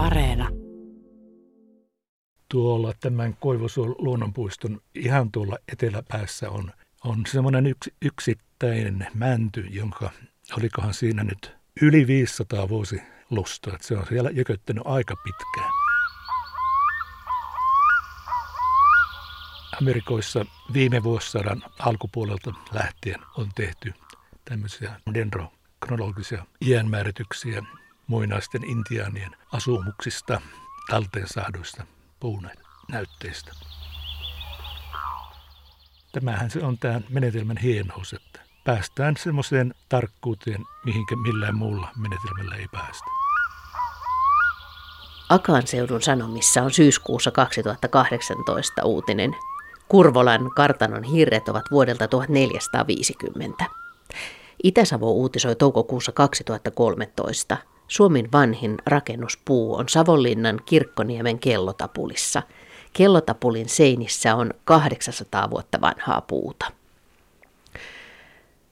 Areena. Tuolla tämän Koivusuon luonnonpuiston ihan tuolla eteläpäässä on, on semmoinen yks, yksittäinen mänty, jonka olikohan siinä nyt yli 500 vuosi lusta. Että se on siellä jököttänyt aika pitkään. Amerikoissa viime vuosisadan alkupuolelta lähtien on tehty tämmöisiä dendrokronologisia iänmäärityksiä muinaisten intiaanien asumuksista, talteen saaduista puunäytteistä. Tämähän se on tämän menetelmän hienous, että päästään semmoiseen tarkkuuteen, mihinkä millään muulla menetelmällä ei päästä. Akaan seudun sanomissa on syyskuussa 2018 uutinen. Kurvolan kartanon hirret ovat vuodelta 1450. Itä-Savo uutisoi toukokuussa 2013. Suomen vanhin rakennuspuu on Savonlinnan Kirkkoniemen kellotapulissa. Kellotapulin seinissä on 800 vuotta vanhaa puuta.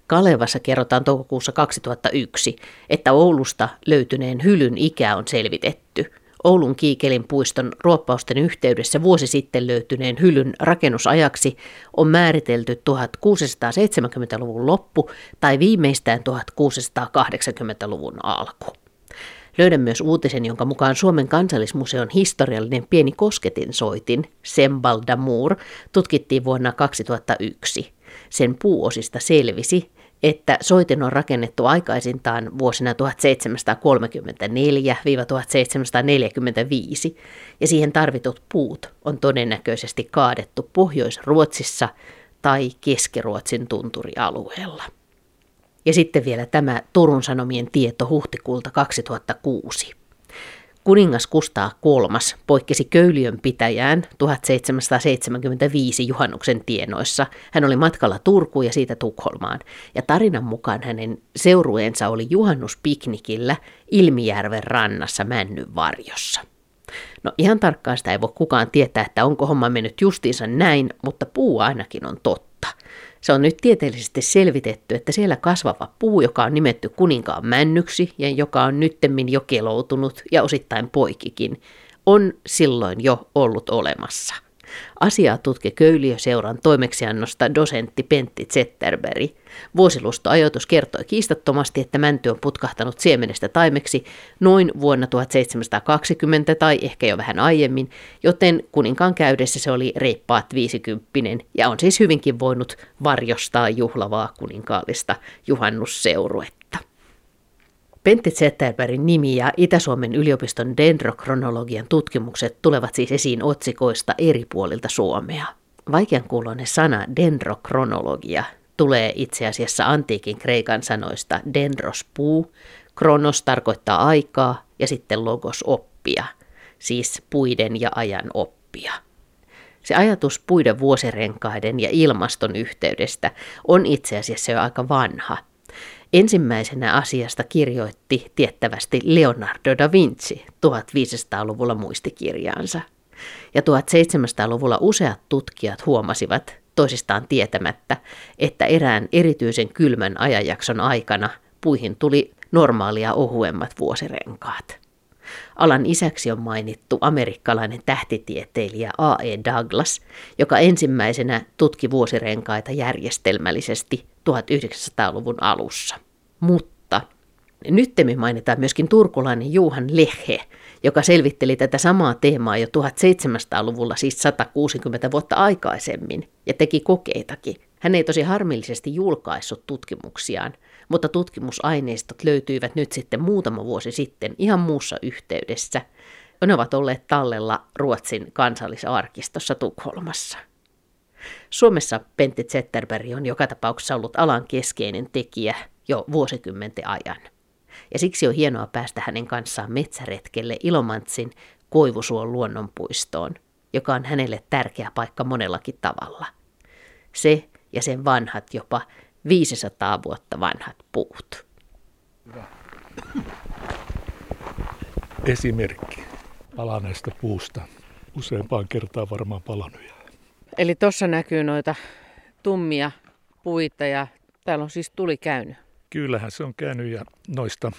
Kalevassa kerrotaan toukokuussa 2001, että Oulusta löytyneen hylyn ikä on selvitetty. Oulun Kiikelin puiston ruoppausten yhteydessä vuosi sitten löytyneen hylyn rakennusajaksi on määritelty 1670-luvun loppu tai viimeistään 1680-luvun alku. Löydän myös uutisen, jonka mukaan Suomen kansallismuseon historiallinen pieni kosketinsoitin, Sembal d'Amour, tutkittiin vuonna 2001. Sen puuosista selvisi, että soitin on rakennettu aikaisintaan vuosina 1734-1745, ja siihen tarvitut puut on todennäköisesti kaadettu Pohjois-Ruotsissa tai Keski-Ruotsin tunturialueella. Ja sitten vielä tämä Turun Sanomien tieto huhtikuulta 2006. Kuningas Kustaa III poikkesi Köyliön pitäjään 1775 juhannuksen tienoissa. Hän oli matkalla Turkuun ja siitä Tukholmaan, ja tarinan mukaan hänen seurueensa oli juhannuspiknikillä Ilmijärven rannassa Männyn varjossa. No ihan tarkkaan sitä ei voi kukaan tietää, että onko homma mennyt justiinsa näin, mutta puu ainakin on totta. Se on nyt tieteellisesti selvitetty, että siellä kasvava puu, joka on nimetty kuninkaan männyksi ja joka on nyttemmin jo keloutunut ja osittain poikikin, on silloin jo ollut olemassa – Asiaa tutki Köyliöseuran toimeksiannosta dosentti Pentti Zetterberg. Vuosilustoajoitus kertoi kiistattomasti, että mänty on putkahtanut siemenestä taimeksi noin vuonna 1720 tai ehkä jo vähän aiemmin, joten kuninkaan käydessä se oli reippaat viisikymppinen ja on siis hyvinkin voinut varjostaa juhlavaa kuninkaallista juhannusseuruetta. Pentti Zetterbergin nimi ja Itä-Suomen yliopiston dendrokronologian tutkimukset tulevat siis esiin otsikoista eri puolilta Suomea. Vaikeankuuloinen sana dendrokronologia tulee itse asiassa antiikin kreikan sanoista dendros puu, kronos tarkoittaa aikaa ja sitten logos oppia, siis puiden ja ajan oppia. Se ajatus puiden vuosirenkaiden ja ilmaston yhteydestä on itse asiassa jo aika vanha – Ensimmäisenä asiasta kirjoitti tiettävästi Leonardo da Vinci 1500-luvulla muistikirjaansa. Ja 1700-luvulla useat tutkijat huomasivat, toisistaan tietämättä, että erään erityisen kylmän ajanjakson aikana puihin tuli normaalia ohuemmat vuosirenkaat. Alan isäksi on mainittu amerikkalainen tähtitieteilijä A.E. Douglas, joka ensimmäisenä tutki vuosirenkaita järjestelmällisesti 1900-luvun alussa. Mutta nyttemmin mainitaan myöskin turkulainen Juhan Lehe, joka selvitteli tätä samaa teemaa jo 1700-luvulla, siis 160 vuotta aikaisemmin, ja teki kokeitakin. Hän ei tosi harmillisesti julkaissut tutkimuksiaan, mutta tutkimusaineistot löytyivät nyt sitten muutama vuosi sitten ihan muussa yhteydessä. Ne ovat olleet tallella Ruotsin kansallisarkistossa Tukholmassa. Suomessa Pentti Zetterberg on joka tapauksessa ollut alan keskeinen tekijä jo vuosikymmenten ajan. Ja siksi on hienoa päästä hänen kanssaan metsäretkelle Ilomantsin Koivusuon luonnonpuistoon, joka on hänelle tärkeä paikka monellakin tavalla. Se ja sen vanhat jopa 500 vuotta vanhat puut. Hyvä. Esimerkki palaneesta puusta. Useampaan kertaan varmaan palannut. Eli tuossa näkyy noita tummia puita ja täällä on siis tuli käynyt. Kyllähän se on käynyt ja noista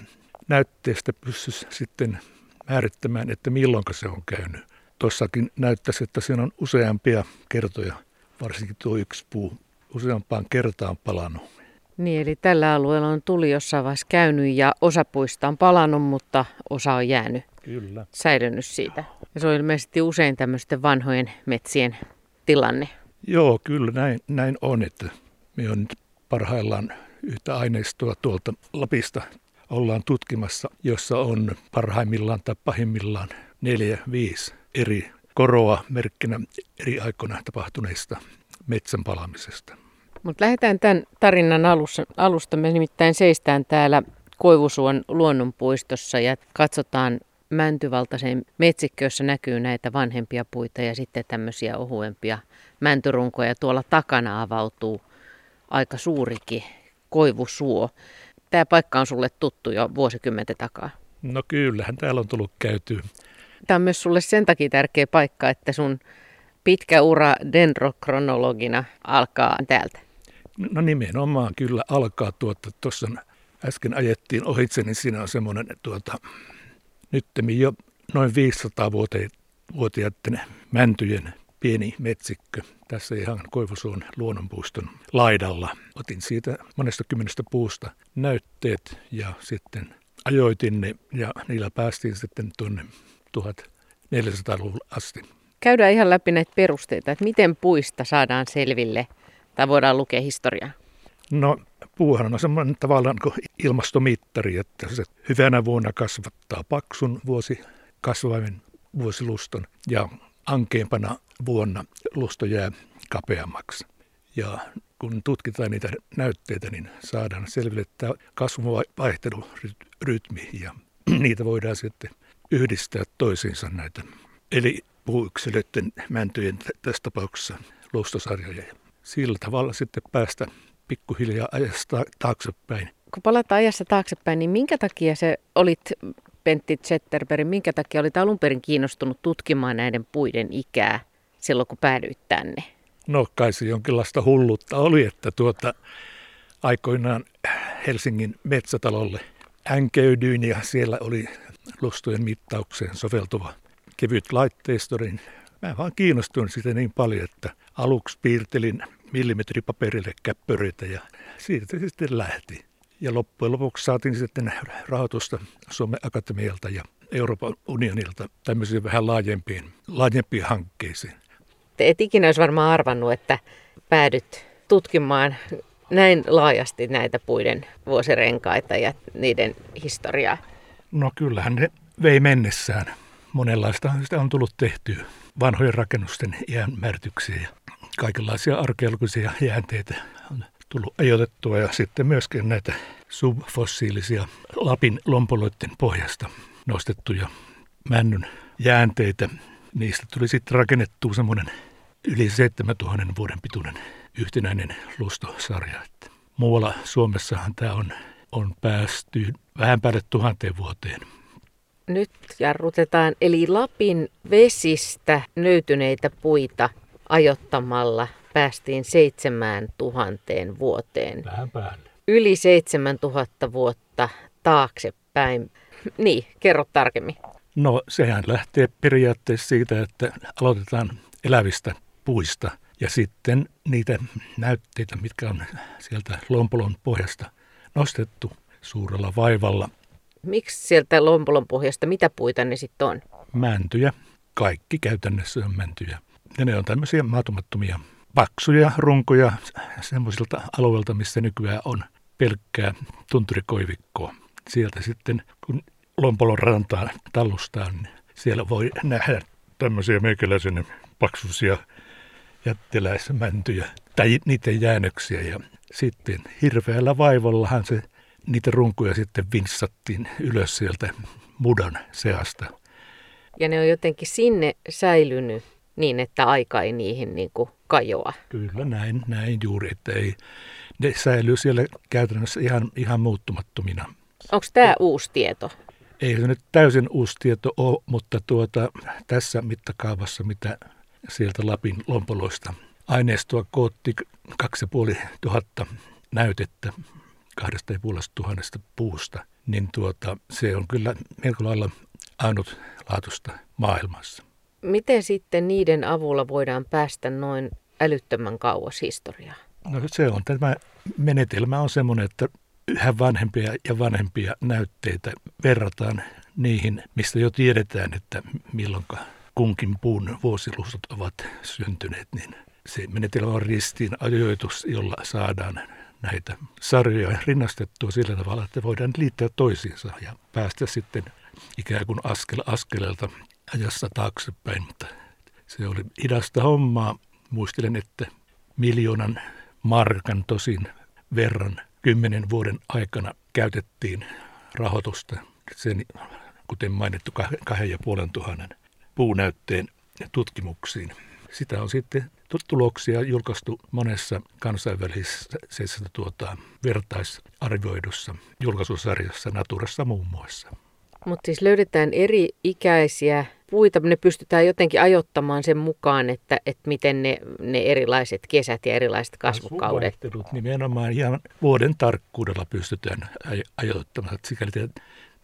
näytteistä pystyisi sitten määrittämään, että milloin se on käynyt. Tuossakin näyttäisi, että siinä on useampia kertoja, varsinkin tuo yksi puu, useampaan kertaan palannut. Niin, eli tällä alueella on tuli jossain vaiheessa käynyt ja osa puista on palannut, mutta osa on jäänyt. Kyllä. Säilynyt siitä. Ja se on ilmeisesti usein tämmöisten vanhojen metsien tilanne. Joo, kyllä näin, näin on, että me on nyt parhaillaan yhtä aineistoa tuolta Lapista ollaan tutkimassa, jossa on parhaimmillaan tai pahimmillaan neljä, viisi eri koroa merkkinä eri aikoina tapahtuneista metsän palamisesta. Mutta lähdetään tämän tarinan alussa, alusta. Me nimittäin seistään täällä Koivusuon luonnonpuistossa ja katsotaan mäntyvaltaisen metsikkö, jossa näkyy näitä vanhempia puita ja sitten tämmöisiä ohuempia mäntyrunkoja. Tuolla takana avautuu aika suurikin koivusuo. Tämä paikka on sulle tuttu jo vuosikymmenten takaa. No kyllähän täällä on tullut käytyä. Tämä on myös sulle sen takia tärkeä paikka, että sun pitkä ura dendrokronologina alkaa täältä. No nimenomaan kyllä alkaa tuota, tuossa äsken ajettiin ohitse, niin siinä on semmoinen tuota, nyt jo noin 500 vuotiaiden mäntyjen pieni metsikkö tässä ihan Koivusuon luonnonpuiston laidalla. Otin siitä monesta kymmenestä puusta näytteet ja sitten ajoitin ne ja niillä päästiin sitten tuonne 1400-luvulle asti. Käydään ihan läpi näitä perusteita, että miten puista saadaan selville tai voidaan lukea historiaa. No puuhan on semmoinen tavallaan kuin ilmastomittari, että se hyvänä vuonna kasvattaa paksun vuosi kasvaimen vuosiluston ja ankeampana vuonna lusto jää kapeammaksi. Ja kun tutkitaan niitä näytteitä, niin saadaan selville tämä kasvuvaihtelurytmi ja niitä voidaan sitten yhdistää toisiinsa näitä. Eli puuyksilöiden mäntyjen tässä tapauksessa lustosarjoja. Sillä tavalla sitten päästä pikkuhiljaa ajasta taaksepäin. Kun palataan ajassa taaksepäin, niin minkä takia se olit Pentti Zetterberg, minkä takia olit alun perin kiinnostunut tutkimaan näiden puiden ikää silloin, kun päädyit tänne? No kai se jonkinlaista hullutta oli, että tuota, aikoinaan Helsingin metsätalolle änkeydyin ja siellä oli lustojen mittaukseen soveltuva kevyt laitteisto, niin mä vaan kiinnostuin siitä niin paljon, että aluksi piirtelin millimetripaperille käppöreitä ja siitä se sitten lähti. Ja loppujen lopuksi saatiin sitten rahoitusta Suomen Akatemialta ja Euroopan unionilta tämmöisiin vähän laajempiin, laajempiin hankkeisiin. Te et ikinä olisi varmaan arvannut, että päädyt tutkimaan näin laajasti näitä puiden vuosirenkaita ja niiden historiaa. No kyllähän ne vei mennessään. Monenlaista sitä on tullut tehtyä. Vanhojen rakennusten jäänmärtyksiä ja kaikenlaisia arkeologisia jäänteitä on tullut ajoitettua ja sitten myöskin näitä subfossiilisia Lapin lompoloiden pohjasta nostettuja männyn jäänteitä. Niistä tuli sitten rakennettu semmoinen yli 7000 vuoden pituinen yhtenäinen lustosarja. Muualla Suomessahan tämä on, on päästy vähän päälle tuhanteen vuoteen. Nyt jarrutetaan, eli Lapin vesistä löytyneitä puita ajottamalla päästiin 7000 vuoteen. Vähän päälle. Yli 7000 vuotta taaksepäin. Niin, kerro tarkemmin. No sehän lähtee periaatteessa siitä, että aloitetaan elävistä puista ja sitten niitä näytteitä, mitkä on sieltä lompolon pohjasta nostettu suurella vaivalla. Miksi sieltä lompolon pohjasta, mitä puita ne sitten on? Mäntyjä. Kaikki käytännössä on mäntyjä. Ja ne on tämmöisiä maatumattomia paksuja runkoja semmoisilta alueilta, missä nykyään on pelkkää tunturikoivikkoa. Sieltä sitten, kun Lompolon rantaan tallustaa, niin siellä voi nähdä tämmöisiä meikäläisen paksuisia jättiläismäntyjä tai niiden jäännöksiä. Ja sitten hirveällä vaivallahan se, niitä runkuja sitten vinssattiin ylös sieltä mudan seasta. Ja ne on jotenkin sinne säilynyt niin, että aika ei niihin niin kuin kajoa. Kyllä näin, näin juuri, että ei, ne säilyy siellä käytännössä ihan, ihan muuttumattomina. Onko tämä uusi tieto? Ei se nyt täysin uusi tieto ole, mutta tuota, tässä mittakaavassa, mitä sieltä Lapin lompoloista aineistoa kootti 2500 näytettä kahdesta ja puolesta tuhannesta puusta, niin tuota, se on kyllä melko lailla ainutlaatuista maailmassa. Miten sitten niiden avulla voidaan päästä noin älyttömän kauas historiaa? No se on, tämä menetelmä on semmoinen, että yhä vanhempia ja vanhempia näytteitä verrataan niihin, mistä jo tiedetään, että milloin kunkin puun vuosilustot ovat syntyneet, niin se menetelmä on ristiin ajoitus, jolla saadaan näitä sarjoja rinnastettua sillä tavalla, että voidaan liittää toisiinsa ja päästä sitten ikään kuin askel askeleelta ajassa taaksepäin. Mutta se oli hidasta hommaa. Muistelen, että miljoonan markan tosin verran kymmenen vuoden aikana käytettiin rahoitusta sen, kuten mainittu, kahden ja puolen tuhannen puunäytteen tutkimuksiin. Sitä on sitten tuloksia julkaistu monessa kansainvälisessä tuota, vertaisarvioidussa julkaisusarjassa Naturassa muun muassa. Mutta siis löydetään eri ikäisiä puita, ne pystytään jotenkin ajottamaan sen mukaan, että, että miten ne, ne erilaiset kesät ja erilaiset kasvukaudet. nimenomaan ihan vuoden tarkkuudella pystytään ajoittamaan. Sikäli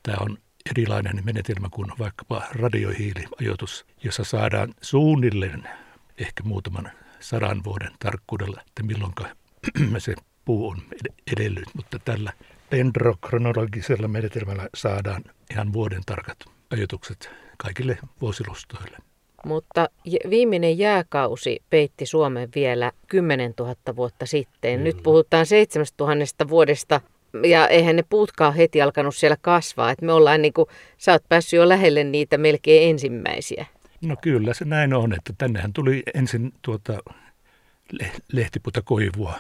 tämä on erilainen menetelmä kuin vaikkapa radiohiiliajoitus, jossa saadaan suunnilleen ehkä muutaman sadan vuoden tarkkuudella, että milloin se puu on edellyt, mutta tällä dendrokronologisella menetelmällä saadaan ihan vuoden tarkat ajoitukset kaikille vuosilustoille. Mutta viimeinen jääkausi peitti Suomen vielä 10 000 vuotta sitten. Kyllä. Nyt puhutaan 7 000 vuodesta ja eihän ne puutkaan heti alkanut siellä kasvaa. Et me ollaan niin kuin, sä oot päässyt jo lähelle niitä melkein ensimmäisiä. No kyllä se näin on, että tännehän tuli ensin tuota lehtiputa koivua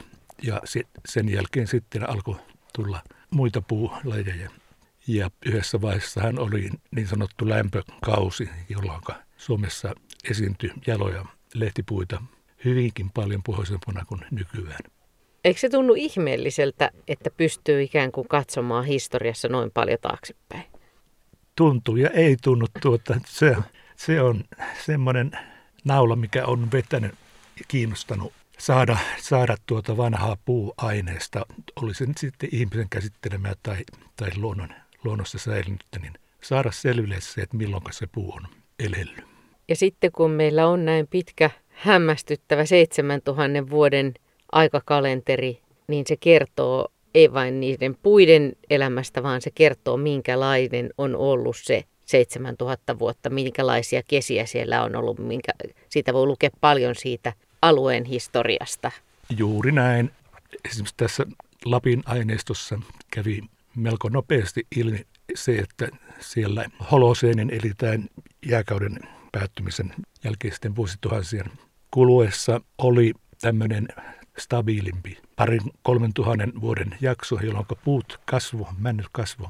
ja sen jälkeen sitten alkoi tulla muita puulajeja. Ja yhdessä vaiheessa hän oli niin sanottu lämpökausi, jolloin Suomessa esiintyi jaloja lehtipuita hyvinkin paljon pohjoisempana kuin nykyään. Eikö se tunnu ihmeelliseltä, että pystyy ikään kuin katsomaan historiassa noin paljon taaksepäin? Tuntuu ja ei tunnu tuota. Se, se on semmoinen naula, mikä on vetänyt ja kiinnostanut saada, saada tuota vanhaa puuaineesta, oli se nyt sitten ihmisen käsittelemää tai, tai luonnon, luonnossa säilynyttä, niin saada selville se, että milloin se puu on elellyt. Ja sitten kun meillä on näin pitkä hämmästyttävä 7000 vuoden aikakalenteri, niin se kertoo ei vain niiden puiden elämästä, vaan se kertoo, minkälainen on ollut se 7000 vuotta, minkälaisia kesiä siellä on ollut. Minkä, siitä voi lukea paljon siitä alueen historiasta. Juuri näin. Esimerkiksi tässä Lapin aineistossa kävi melko nopeasti ilmi se, että siellä holoseenin eli tämän jääkauden päättymisen jälkeisten vuosituhansien kuluessa oli tämmöinen stabiilimpi parin kolmen tuhannen vuoden jakso, jolloin puut kasvu, männyt kasvu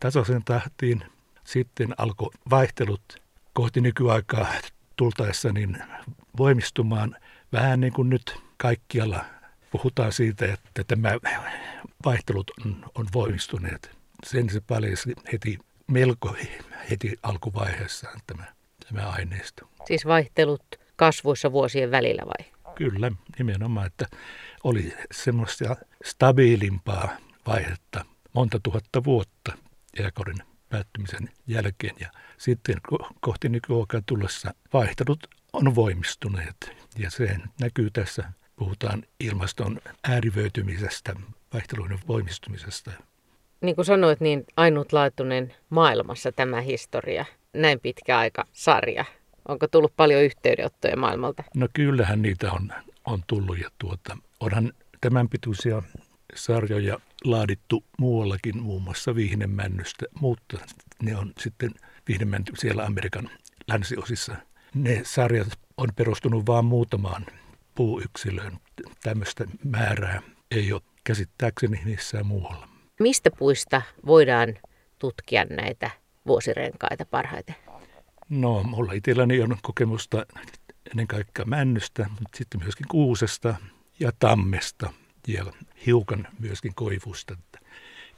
tasaisen tahtiin. Sitten alkoi vaihtelut kohti nykyaikaa tultaessa niin voimistumaan vähän niin kuin nyt kaikkialla puhutaan siitä, että tämä vaihtelut on, on voimistuneet. Sen se paljasti heti melko heti alkuvaiheessaan tämä, tämä aineisto. Siis vaihtelut kasvuissa vuosien välillä vai? Kyllä, nimenomaan, että oli semmoista stabiilimpaa vaihetta monta tuhatta vuotta jääkauden päättymisen jälkeen. Ja sitten kohti nykyaikaa tullessa vaihtelut on voimistuneet. Ja se näkyy tässä, puhutaan ilmaston äärivöitymisestä, vaihteluiden voimistumisesta. Niin kuin sanoit, niin ainutlaatuinen maailmassa tämä historia, näin pitkä aika sarja. Onko tullut paljon yhteydenottoja maailmalta? No kyllähän niitä on, on tullut ja tuota, onhan tämän pituisia sarjoja laadittu muuallakin, muun muassa Viihnemännystä, mutta ne on sitten Viihnemänty siellä Amerikan länsiosissa. Ne sarjat on perustunut vain muutamaan puuyksilöön. Tämmöistä määrää ei ole käsittääkseni missään muualla. Mistä puista voidaan tutkia näitä vuosirenkaita parhaiten? No, mulla itselläni on kokemusta ennen kaikkea männystä, mutta sitten myöskin kuusesta ja tammesta ja hiukan myöskin koivusta.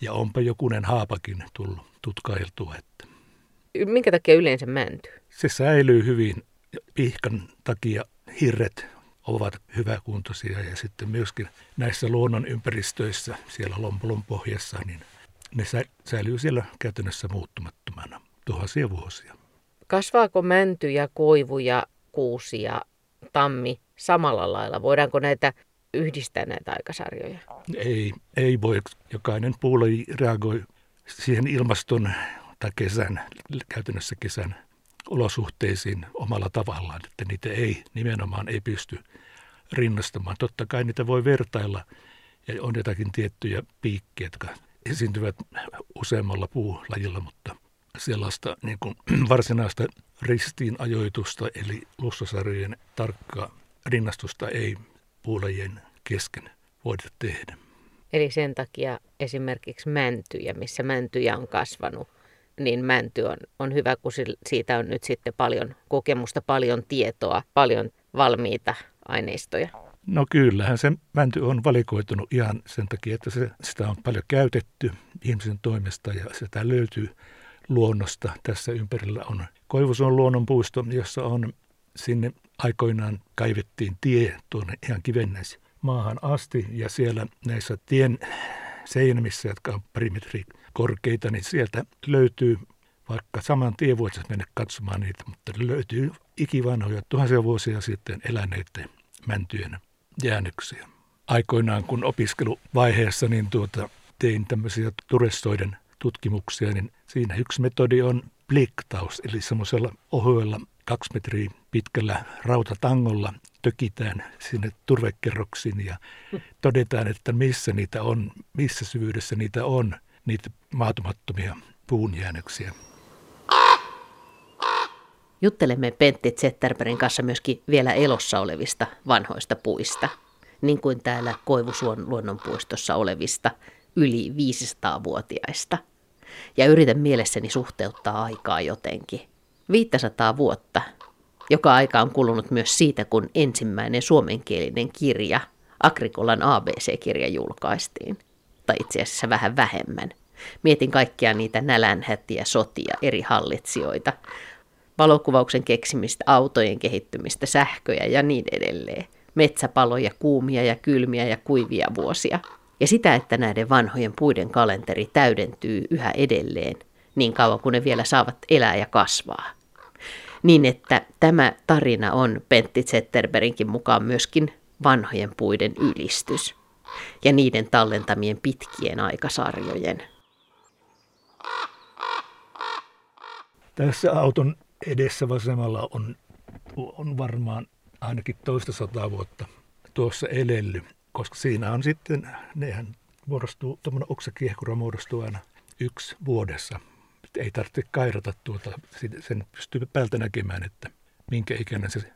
Ja onpa jokunen haapakin tullut tutkailtua. Että Minkä takia yleensä mänty? Se säilyy hyvin. Pihkan takia hirret ovat hyväkuntoisia ja sitten myöskin näissä luonnon ympäristöissä siellä Lompolon pohjassa, niin ne säilyy siellä käytännössä muuttumattomana. tuhansia vuosia. Kasvaako mänty ja koivu ja kuusi ja tammi samalla lailla? Voidaanko näitä yhdistää näitä aikasarjoja? Ei, ei voi. Jokainen puulaji reagoi siihen ilmaston tai kesän, käytännössä kesän olosuhteisiin omalla tavallaan, että niitä ei nimenomaan ei pysty rinnastamaan. Totta kai niitä voi vertailla ja on jotakin tiettyjä piikkejä, jotka esiintyvät useammalla puulajilla, mutta sellaista niin kuin varsinaista ristiinajoitusta eli lussasarjojen tarkkaa rinnastusta ei puulajien kesken voida tehdä. Eli sen takia esimerkiksi mäntyjä, missä mäntyjä on kasvanut, niin mänty on, on hyvä, kun siitä on nyt sitten paljon kokemusta, paljon tietoa, paljon valmiita aineistoja. No kyllähän se mänty on valikoitunut ihan sen takia, että se, sitä on paljon käytetty ihmisen toimesta ja sitä löytyy luonnosta. Tässä ympärillä on Koivusuon luonnonpuisto, jossa on sinne aikoinaan kaivettiin tie tuonne ihan kivennäis maahan asti ja siellä näissä tien seinämissä, jotka on pari metriä korkeita, niin sieltä löytyy, vaikka saman tien voisi mennä katsomaan niitä, mutta löytyy ikivanhoja tuhansia vuosia sitten eläneiden mäntyjen jäännöksiä. Aikoinaan kun opiskeluvaiheessa niin tuota, tein tämmöisiä turestoiden tutkimuksia, niin siinä yksi metodi on pliktaus, eli semmoisella ohuella kaksi metriä pitkällä rautatangolla tökitään sinne turvekerroksiin ja todetaan, että missä niitä on, missä syvyydessä niitä on, niitä maatumattomia puunjäännöksiä. Juttelemme Pentti Zetterbergin kanssa myöskin vielä elossa olevista vanhoista puista, niin kuin täällä Koivusuon luonnonpuistossa olevista yli 500-vuotiaista. Ja yritän mielessäni suhteuttaa aikaa jotenkin. 500 vuotta, joka aika on kulunut myös siitä, kun ensimmäinen suomenkielinen kirja, Agrikolan ABC-kirja julkaistiin. Tai itse asiassa vähän vähemmän. Mietin kaikkia niitä nälänhätiä, sotia, eri hallitsijoita, valokuvauksen keksimistä, autojen kehittymistä, sähköjä ja niin edelleen. Metsäpaloja, kuumia ja kylmiä ja kuivia vuosia. Ja sitä, että näiden vanhojen puiden kalenteri täydentyy yhä edelleen niin kauan kuin ne vielä saavat elää ja kasvaa. Niin että tämä tarina on Pentti Zetterbergin mukaan myöskin vanhojen puiden ylistys ja niiden tallentamien pitkien aikasarjojen. Tässä auton edessä vasemmalla on, on varmaan ainakin toista sataa vuotta tuossa elelly, koska siinä on sitten, nehän muodostuu, tuommoinen oksakiehkura muodostuu aina yksi vuodessa. Ei tarvitse kairata tuota, sen pystyy päältä näkemään, että minkä ikäinen se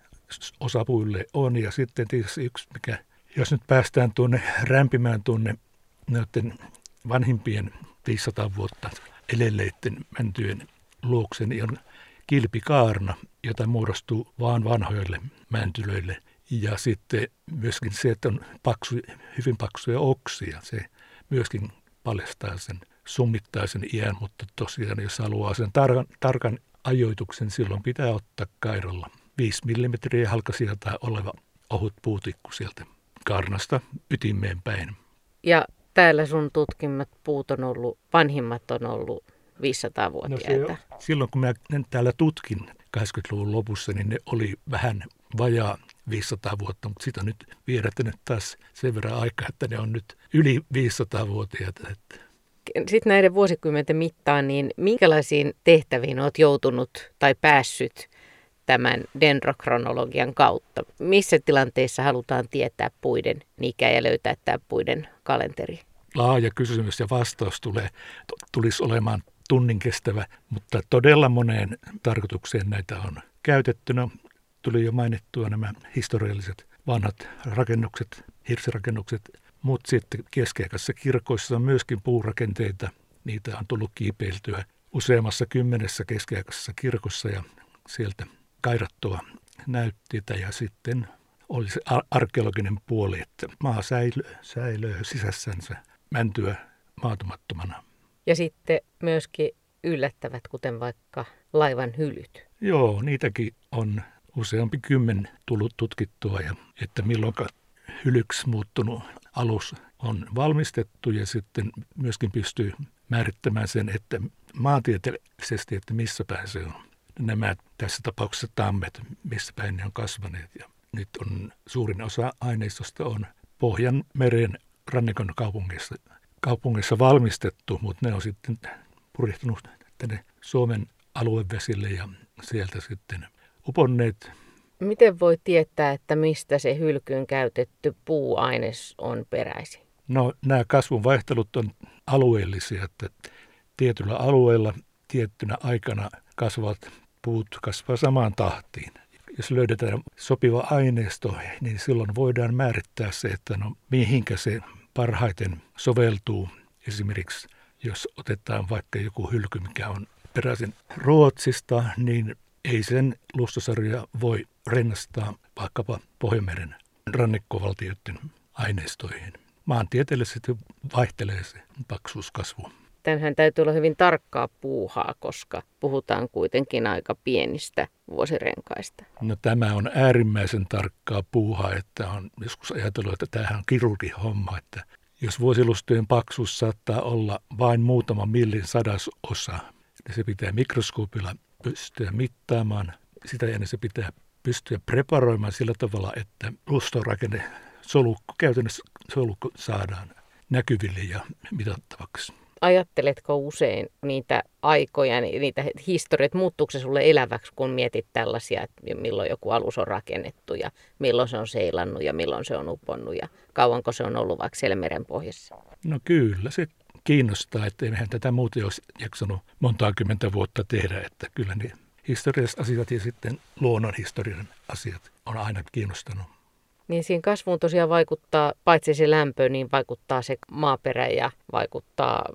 osapuille on. Ja sitten tietysti yksi, mikä, jos nyt päästään tuonne rämpimään tuonne näiden vanhimpien 500 vuotta elelleiden mäntyjen luokse, niin on kilpikaarna, jota muodostuu vaan vanhoille mäntylöille. Ja sitten myöskin se, että on paksu, hyvin paksuja oksia, se myöskin paljastaa sen summittaisen iän, mutta tosiaan jos haluaa sen tarkan, tarkan ajoituksen, silloin pitää ottaa kairolla 5 mm halkasijalta oleva ohut puutikku sieltä kaarnasta ytimeen päin. Ja täällä sun tutkimat puut on ollut, vanhimmat on ollut 500-vuotiaita? No se, silloin kun mä täällä tutkin 80-luvun lopussa, niin ne oli vähän vajaa 500 vuotta, mutta sitä on nyt vierättänyt taas sen verran aikaa, että ne on nyt yli 500-vuotiaita. Sitten näiden vuosikymmenten mittaan, niin minkälaisiin tehtäviin olet joutunut tai päässyt tämän dendrokronologian kautta? Missä tilanteissa halutaan tietää puiden ikä ja löytää tämä puiden kalenteri? Laaja kysymys ja vastaus tulee, tulisi olemaan tunnin kestävä, mutta todella moneen tarkoitukseen näitä on käytettynä. Tuli jo mainittua nämä historialliset vanhat rakennukset, hirsirakennukset, mutta sitten keskiaikaisissa kirkoissa on myöskin puurakenteita. Niitä on tullut kiipeiltyä useammassa kymmenessä keskiaikaisessa kirkossa ja sieltä kairattua näytteitä ja sitten oli se arkeologinen puoli, että maa säilöö, säilöö sisässänsä mäntyä maatumattomana. Ja sitten myöskin yllättävät, kuten vaikka laivan hylyt. Joo, niitäkin on useampi kymmen tullut tutkittua, ja että milloin hylyksi muuttunut alus on valmistettu ja sitten myöskin pystyy määrittämään sen, että maantieteellisesti, että missä päin se on. Nämä tässä tapauksessa tammet, missä päin ne on kasvaneet. Ja nyt on suurin osa aineistosta on Pohjanmeren rannikon kaupungissa, kaupungissa valmistettu, mutta ne on sitten purjehtunut tänne Suomen aluevesille ja sieltä sitten uponneet. Miten voi tietää, että mistä se hylkyyn käytetty puuaines on peräisin? No nämä kasvun vaihtelut on alueellisia, että tietyllä alueella tiettynä aikana kasvavat puut kasvaa samaan tahtiin. Jos löydetään sopiva aineisto, niin silloin voidaan määrittää se, että no mihinkä se parhaiten soveltuu. Esimerkiksi jos otetaan vaikka joku hylky, mikä on peräisin Ruotsista, niin ei sen lustosarja voi rinnastaa vaikkapa Pohjanmeren rannikkovaltioiden aineistoihin. Maantieteellisesti vaihtelee se paksuuskasvu. Tämänhän täytyy olla hyvin tarkkaa puuhaa, koska puhutaan kuitenkin aika pienistä vuosirenkaista. No tämä on äärimmäisen tarkkaa puuhaa, että on joskus ajatellut, että tämähän on kirurgihomma, että jos vuosilustojen paksuus saattaa olla vain muutama millin sadasosa, niin se pitää mikroskoopilla pystyä mittaamaan. Sitä ennen se pitää pystyä preparoimaan sillä tavalla, että lustorakenne solukko, käytännössä solukko saadaan näkyville ja mitattavaksi. Ajatteletko usein niitä aikoja, niitä historiat, muuttuuko se sulle eläväksi, kun mietit tällaisia, että milloin joku alus on rakennettu ja milloin se on seilannut ja milloin se on uponnut ja kauanko se on ollut vaikka siellä meren pohjassa? No kyllä, se kiinnostaa, että eihän tätä muuten olisi jaksanut montaa kymmentä vuotta tehdä, että kyllä ne historialliset asiat ja sitten luonnonhistorian asiat on aina kiinnostanut. Niin siihen kasvuun tosiaan vaikuttaa, paitsi se lämpö, niin vaikuttaa se maaperä ja vaikuttaa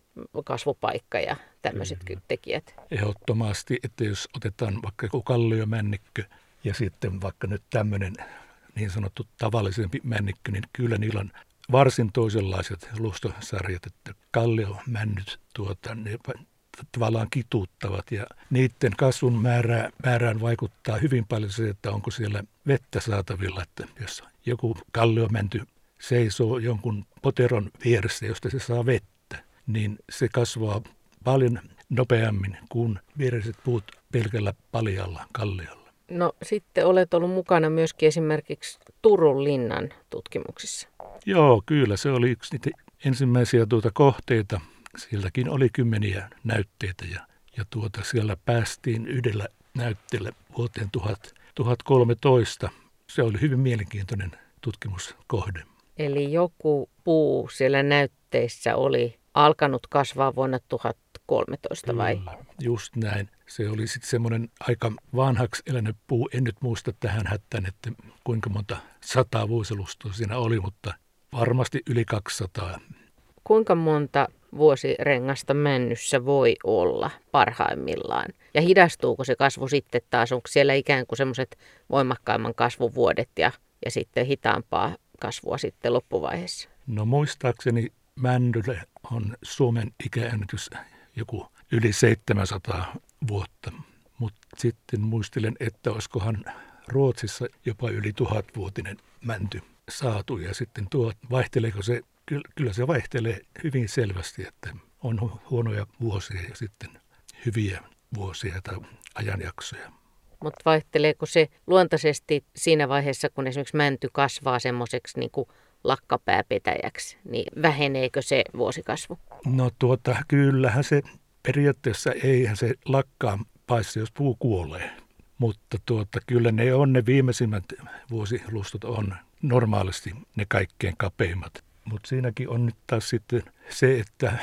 kasvupaikka ja tämmöiset Kyllä. tekijät. Ehdottomasti, että jos otetaan vaikka joku kalliomännikkö ja sitten vaikka nyt tämmöinen niin sanottu tavallisempi männikkö, niin kyllä niillä on varsin toisenlaiset lustosarjat, että kalliomännyt tuota, ne tavallaan kituuttavat ja niiden kasvun määrää, määrään vaikuttaa hyvin paljon se, että onko siellä vettä saatavilla, että jos joku kalliomänty seisoo jonkun poteron vieressä, josta se saa vettä, niin se kasvaa paljon nopeammin kuin viereiset puut pelkällä paljalla kalliolla. No sitten olet ollut mukana myöskin esimerkiksi Turun linnan tutkimuksissa. Joo, kyllä. Se oli yksi niitä ensimmäisiä tuota kohteita. Sielläkin oli kymmeniä näytteitä ja, ja tuota, siellä päästiin yhdellä näytteellä vuoteen 1000, 1013 se oli hyvin mielenkiintoinen tutkimuskohde. Eli joku puu siellä näytteissä oli alkanut kasvaa vuonna 1013 vai? Kyllä, just näin. Se oli sitten semmoinen aika vanhaksi elänyt puu. En nyt muista tähän hättään, että kuinka monta sataa vuosilustoa siinä oli, mutta varmasti yli 200. Kuinka monta vuosirengasta männyssä voi olla parhaimmillaan? Ja hidastuuko se kasvu sitten taas? Onko siellä ikään kuin semmoiset voimakkaimman kasvuvuodet ja, ja sitten hitaampaa kasvua sitten loppuvaiheessa? No muistaakseni männylle on Suomen ikäennätys joku yli 700 vuotta. Mutta sitten muistelen, että olisikohan Ruotsissa jopa yli tuhatvuotinen mänty saatu. Ja sitten tuo, vaihteleeko se kyllä se vaihtelee hyvin selvästi, että on huonoja vuosia ja sitten hyviä vuosia tai ajanjaksoja. Mutta vaihteleeko se luontaisesti siinä vaiheessa, kun esimerkiksi mänty kasvaa semmoiseksi niin lakkapääpetäjäksi, niin väheneekö se vuosikasvu? No tuota, kyllähän se periaatteessa eihän se lakkaa paitsi jos puu kuolee. Mutta tuota, kyllä ne on ne viimeisimmät vuosilustot on normaalisti ne kaikkein kapeimmat. Mutta siinäkin on nyt taas sitten se, että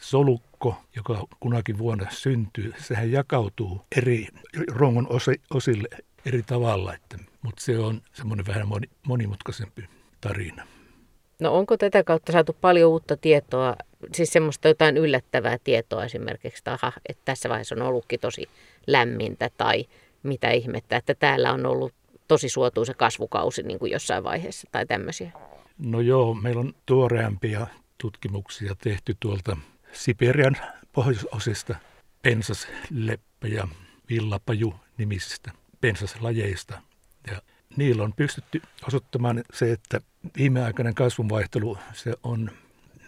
solukko, joka kunakin vuonna syntyy, sehän jakautuu eri rongon osille eri tavalla, mutta se on semmoinen vähän monimutkaisempi tarina. No onko tätä kautta saatu paljon uutta tietoa, siis semmoista jotain yllättävää tietoa esimerkiksi, että, että tässä vaiheessa on ollutkin tosi lämmintä tai mitä ihmettä, että täällä on ollut tosi suotuisa kasvukausi niin kuin jossain vaiheessa tai tämmöisiä? No joo, meillä on tuoreampia tutkimuksia tehty tuolta Siperian pohjoisosista pensasleppä ja villapaju nimisistä pensaslajeista. Ja niillä on pystytty osoittamaan se, että viimeaikainen kasvunvaihtelu se on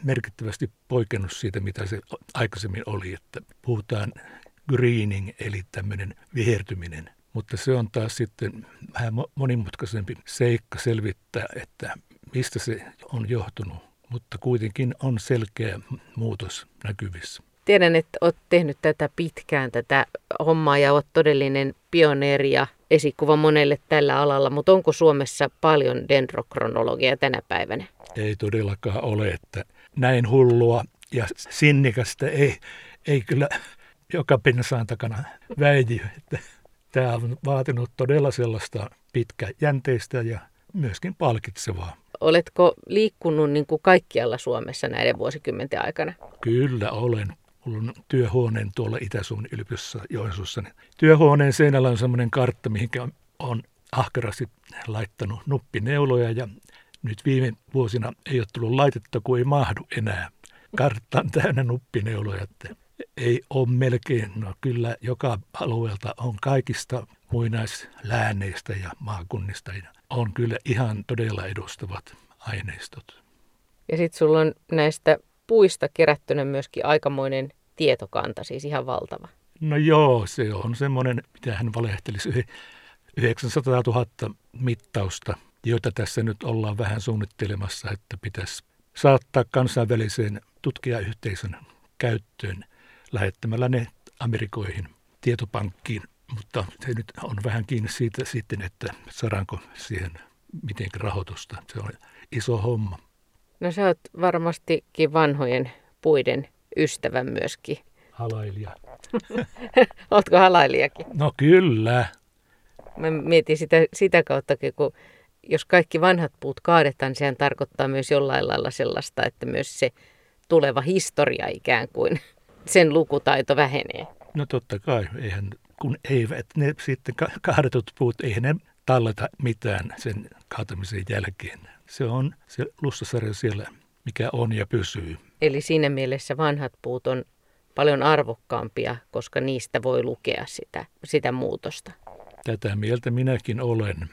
merkittävästi poikennut siitä, mitä se aikaisemmin oli, että puhutaan greening, eli tämmöinen vihertyminen. Mutta se on taas sitten vähän monimutkaisempi seikka selvittää, että mistä se on johtunut, mutta kuitenkin on selkeä muutos näkyvissä. Tiedän, että olet tehnyt tätä pitkään, tätä hommaa ja olet todellinen pioneeri ja esikuva monelle tällä alalla, mutta onko Suomessa paljon dendrokronologiaa tänä päivänä? Ei todellakaan ole, että näin hullua ja sinnikästä ei, ei kyllä joka pensaan takana väijy. Että tämä on vaatinut todella sellaista pitkäjänteistä ja myöskin palkitsevaa. Oletko liikkunut niin kuin kaikkialla Suomessa näiden vuosikymmenten aikana? Kyllä olen. Mulla on työhuoneen tuolla Itä-Suomen yliopistossa Joensuussa. Työhuoneen seinällä on semmoinen kartta, mihin on ahkerasti laittanut nuppineuloja ja nyt viime vuosina ei ole tullut laitetta, kun ei mahdu enää. Kartta on täynnä nuppineuloja, että ei ole melkein, no kyllä joka alueelta on kaikista muinaisläänneistä ja maakunnista ja on kyllä ihan todella edustavat aineistot. Ja sitten sulla on näistä puista kerättynä myöskin aikamoinen tietokanta, siis ihan valtava. No joo, se on semmoinen, mitä hän valehtelisi, 900 000 mittausta, joita tässä nyt ollaan vähän suunnittelemassa, että pitäisi saattaa kansainväliseen tutkijayhteisön käyttöön lähettämällä ne Amerikoihin tietopankkiin. Mutta se nyt on vähän kiinni siitä sitten, että saadaanko siihen mitenkin rahoitusta. Se on iso homma. No sä oot varmastikin vanhojen puiden ystävä myöskin. Halailija. Ootko halailijakin? No kyllä. Mä mietin sitä, sitä kautta, kun jos kaikki vanhat puut kaadetaan, niin sehän tarkoittaa myös jollain lailla sellaista, että myös se tuleva historia ikään kuin, sen lukutaito vähenee. No totta kai, eihän, kun eivät ne sitten kaadetut puut, eihän ne talleta mitään sen kaatamisen jälkeen. Se on se lussasarja siellä, mikä on ja pysyy. Eli siinä mielessä vanhat puut on paljon arvokkaampia, koska niistä voi lukea sitä, sitä muutosta. Tätä mieltä minäkin olen.